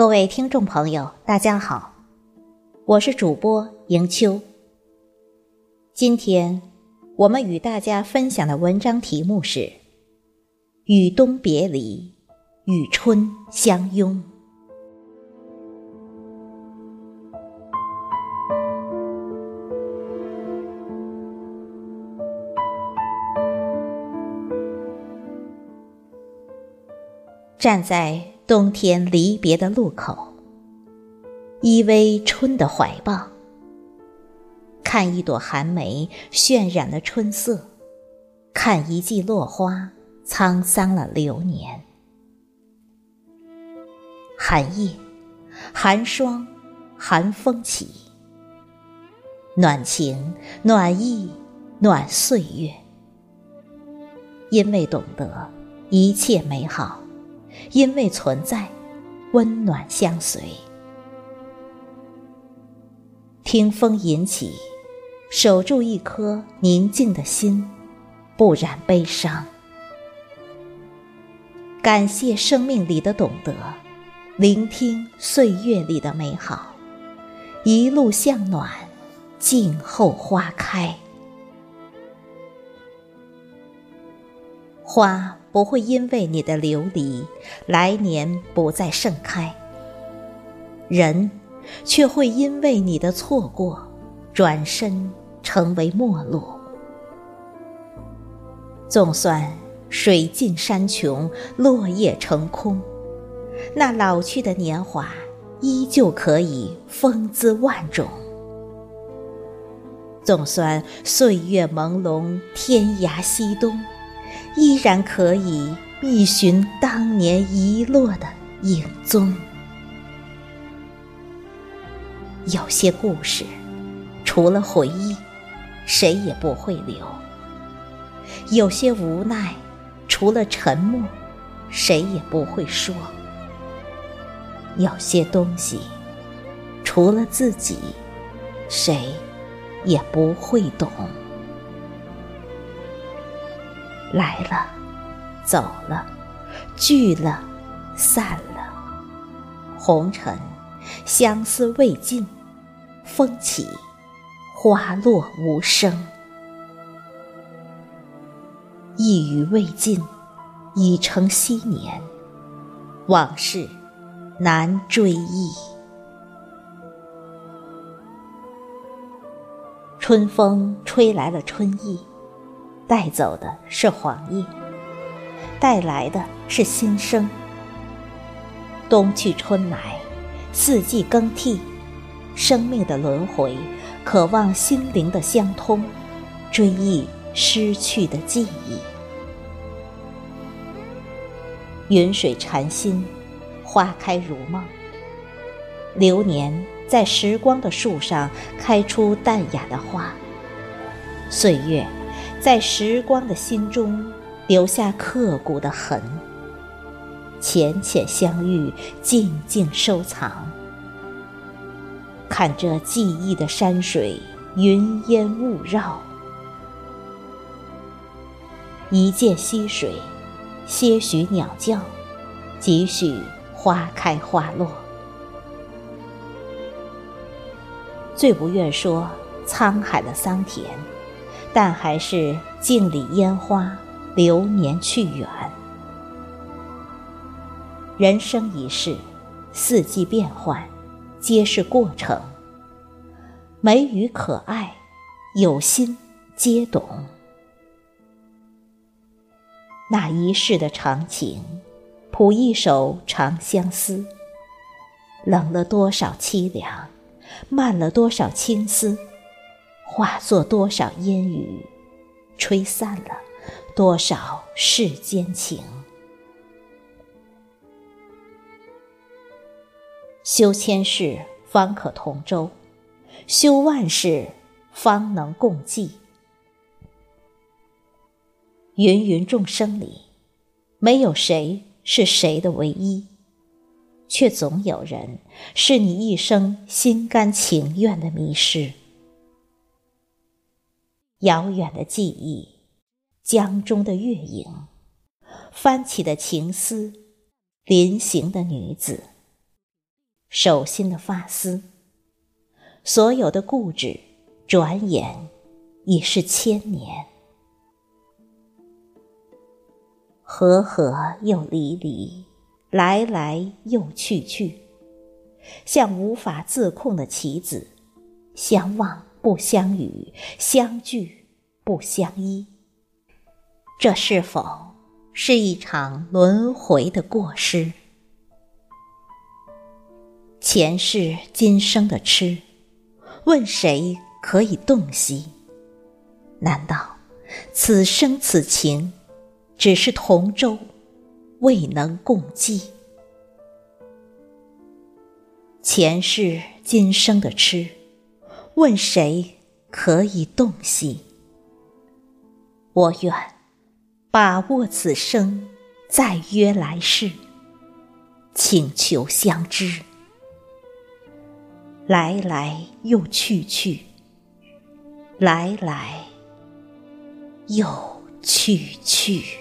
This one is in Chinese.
各位听众朋友，大家好，我是主播迎秋。今天我们与大家分享的文章题目是《与冬别离，与春相拥》。站在冬天离别的路口，依偎春的怀抱，看一朵寒梅渲染了春色，看一季落花沧桑了流年。寒夜，寒霜，寒风起，暖情，暖意，暖岁月。因为懂得一切美好。因为存在，温暖相随。听风吟起，守住一颗宁静的心，不染悲伤。感谢生命里的懂得，聆听岁月里的美好，一路向暖，静候花开。花。不会因为你的流离，来年不再盛开；人却会因为你的错过，转身成为陌路。总算水尽山穷，落叶成空，那老去的年华依旧可以风姿万种。总算岁月朦胧，天涯西东。依然可以觅寻当年遗落的影踪。有些故事，除了回忆，谁也不会留；有些无奈，除了沉默，谁也不会说；有些东西，除了自己，谁也不会懂。来了，走了，聚了，散了。红尘，相思未尽，风起，花落无声。一语未尽，已成昔年。往事难追忆。春风吹来了春意。带走的是黄叶，带来的是新生。冬去春来，四季更替，生命的轮回，渴望心灵的相通，追忆失去的记忆。云水禅心，花开如梦。流年在时光的树上开出淡雅的花，岁月。在时光的心中留下刻骨的痕，浅浅相遇，静静收藏。看这记忆的山水，云烟雾绕。一涧溪水，些许鸟叫，几许花开花落。最不愿说沧海的桑田。但还是镜里烟花，流年去远。人生一世，四季变换，皆是过程。美与可爱，有心皆懂。那一世的长情，谱一首长相思。冷了多少凄凉，慢了多少青丝。化作多少烟雨，吹散了多少世间情。修千世方可同舟，修万世方能共济。芸芸众生里，没有谁是谁的唯一，却总有人是你一生心甘情愿的迷失。遥远的记忆，江中的月影，翻起的情丝，临行的女子。手心的发丝，所有的固执，转眼已是千年。合合又离离，来来又去去，像无法自控的棋子，相望不相与，相聚不相依。这是否是一场轮回的过失？前世今生的痴，问谁可以洞悉？难道此生此情只是同舟，未能共济？前世今生的痴，问谁可以洞悉？我愿把握此生，再约来世，请求相知。来来又去去，来来又去去。